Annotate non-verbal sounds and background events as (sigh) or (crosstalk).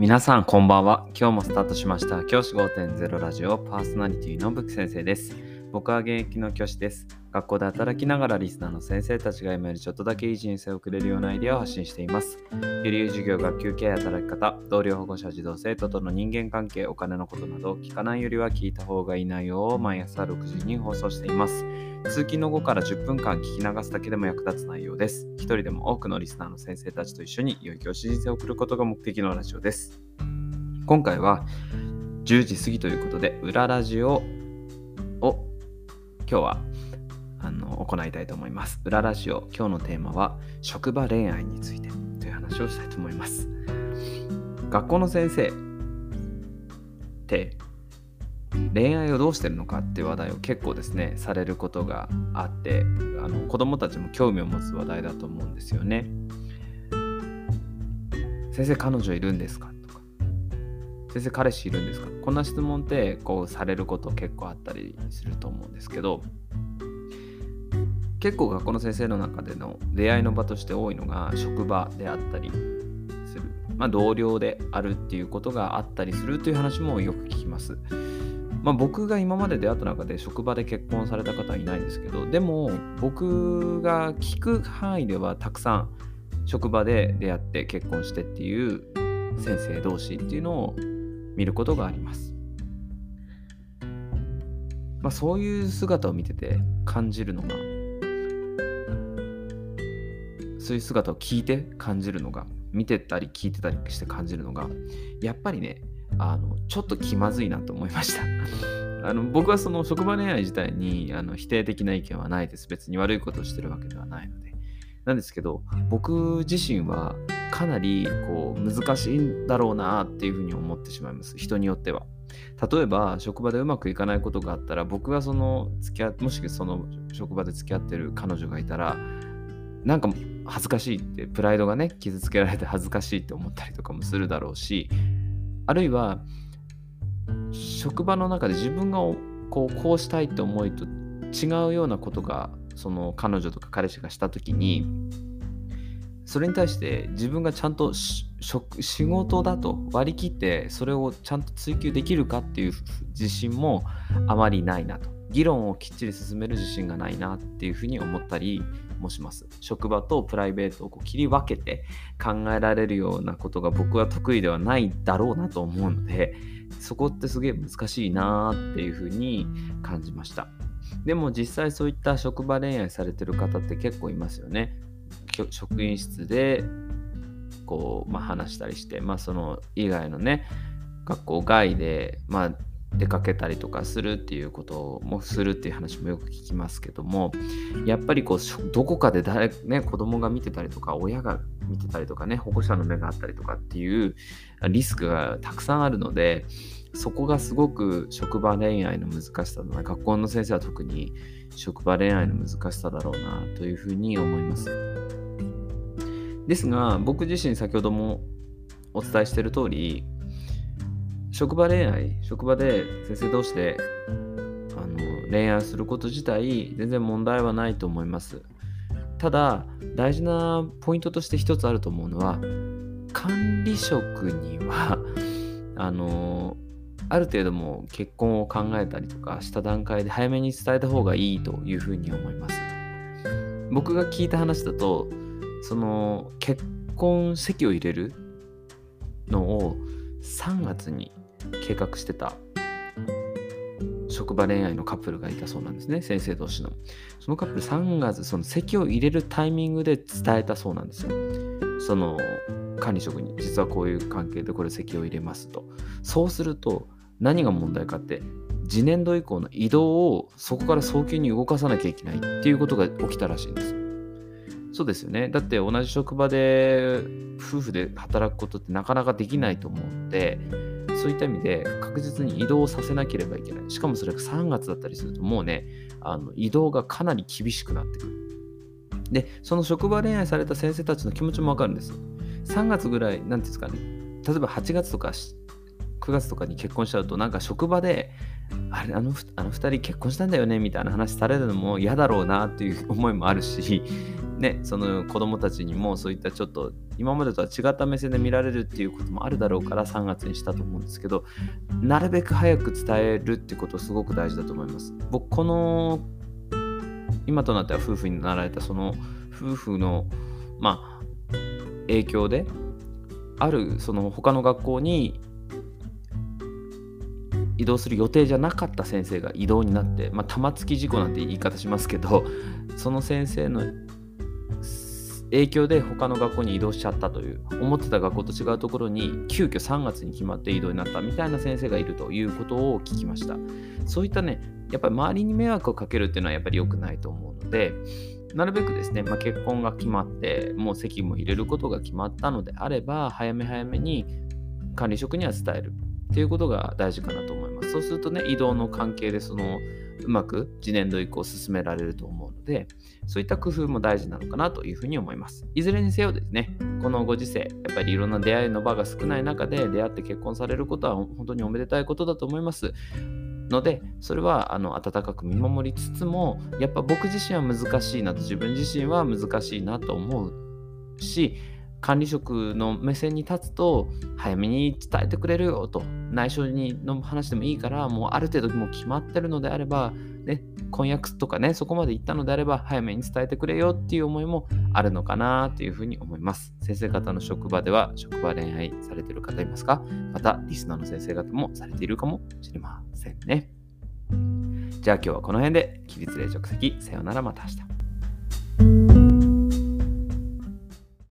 皆さんこんばんは。今日もスタートしました。教師5.0ラジオパーソナリティのぶき先生です。僕は現役の教師です。学校で働きながらリスナーの先生たちが今よりちょっとだけいい人生を送れるようなアイデアを発信しています。より良い授業、学級経営、働き方、同僚保護者、児童生徒との人間関係、お金のことなど聞かないよりは聞いた方がいい内容を毎朝6時に放送しています。通勤の後から10分間聞き流すだけでも役立つ内容です。一人でも多くのリスナーの先生たちと一緒に良い教師人生を送ることが目的のラジオです。今回は10時過ぎということで、裏ラジオを今日はあの行いたいと思います。裏ラジオ、今日のテーマは職場恋愛についてという話をしたいと思います。学校の先生って恋愛をどうしてるのかっていう話題を結構ですねされることがあってあの子供たちも興味を持つ話題だと思うんですよね。先生彼女いるんですか？とか先生彼氏いるんですか？こんな質問ってこうされること結構あったりすると思うんですけど結構学校の先生の中での出会いの場として多いのが職場であったりする、まあ、同僚であるっていうことがあったりするという話もよく聞きます。まあ、僕が今まで出会った中で職場で結婚された方はいないんですけどでも僕が聞く範囲ではたくさん職場で出会って結婚してっていう先生同士っていうのを見ることがあります。まあ、そういう姿を見てて感じるのがそういう姿を聞いて感じるのが見てたり聞いてたりして感じるのがやっぱりねあのちょっと気まずいなと思いました。(laughs) あの僕はその職場恋愛自体にあの否定的な意見はないです。別に悪いことをしてるわけではないので。なんですけど僕自身はかなりこう難しいんだろうなっていうふうに思ってしまいます。人によっては。例えば職場でうまくいかないことがあったら僕がその付き合もしその職場で付き合ってる彼女がいたらなんか恥ずかしいってプライドがね傷つけられて恥ずかしいって思ったりとかもするだろうしあるいは職場の中で自分がこうこうしたいって思いと違うようなことがその彼女とか彼氏がした時にそれに対して自分がちゃんと仕事だと割り切ってそれをちゃんと追求できるかっていう自信もあまりないなと。議論をきっちり進める自信がないなっていうふうに思ったりもします。職場とプライベートをこう切り分けて考えられるようなことが僕は得意ではないだろうなと思うのでそこってすげえ難しいなっていうふうに感じました。でも実際そういった職場恋愛されてる方って結構いますよね。職員室でこう、まあ、話したりして、まあ、その以外のね学校外で、まあ、出かけたりとかするっていうこともするっていう話もよく聞きますけどもやっぱりこうどこかで誰、ね、子供が見てたりとか親が見てたりとかね保護者の目があったりとかっていうリスクがたくさんあるのでそこがすごく職場恋愛の難しさだな学校の先生は特に職場恋愛の難しさだろうなというふうに思います。ですが僕自身先ほどもお伝えしている通り職場恋愛職場で先生同士であの恋愛すること自体全然問題はないと思います。ただ大事なポイントとして一つあると思うのは管理職にはあのある程度も結婚を考えたりとかした段階で早めに伝えた方がいいというふうに思います。僕が聞いた話だとその結婚籍を入れるのを3月に計画してた職場恋愛のカップルがいたそうなんですね。先生同士の。そのカップル3月その籍を入れるタイミングで伝えたそうなんですよ。その管理職に。実はこういう関係でこれ籍を入れますと。そうすると何が問題かって次年度以降の移動をそこから早急に動かさなきゃいけないっていうことが起きたらしいんです。そうですよね。だって同じ職場で夫婦で働くことってなかなかできないと思うのでそういった意味で確実に移動させなければいけない。しかもそれが3月だったりするともうねあの移動がかなり厳しくなってくる。でその職場恋愛された先生たちの気持ちもわかるんです3月ぐらい何ていうんですかね。例えば8月とか9月とかに結婚しちゃうとなんか職場であれあのあの2人結婚したんだよねみたいな話されるのも嫌だろうなっていう思いもあるし (laughs) ね、その子供たちにもそういったちょっと今までとは違った目線で見られるっていうこともあるだろうから3月にしたと思うんですけど、なるべく早く伝えるってことすごく大事だと思います。僕、この今となっては夫婦になられたその夫婦の、まあ、影響であるその他の学校に移動する予定じゃなかった先生が異動になって、まあ、玉突き事故なんて言い方しますけどその先生の影響で他の学校に移動しちゃったという思ってた学校と違うところに急遽3月に決まって移動になったみたいな先生がいるということを聞きました。そういったねやっぱり周りに迷惑をかけるっていうのはやっぱり良くないと思うのでなるべくですね、まあ、結婚が決まってもう籍も入れることが決まったのであれば早め早めに管理職には伝える。っていうことが大事かなと思います。そうするとね移動の関係でそのうまく次年度以降進められると思うのでそういった工夫も大事なのかなというふうに思います。いずれにせよですねこのご時世やっぱりいろんな出会いの場が少ない中で出会って結婚されることは本当におめでたいことだと思います。のでそれはあの温かく見守りつつもやっぱ僕自身は難しいなと自分自身は難しいなと思うし管理職の目線に立つと早めに伝えてくれるよと。内緒にの話でもいいからもうある程度もう決まってるのであれば、ね、婚約とかねそこまで行ったのであれば早めに伝えてくれよっていう思いもあるのかなというふうに思います。先生方の職場では職場恋愛されてる方いますか？またリスナーの先生方もされているかもしれませんね。じゃあ今日はこの辺で起立例直席。さようならまた明日。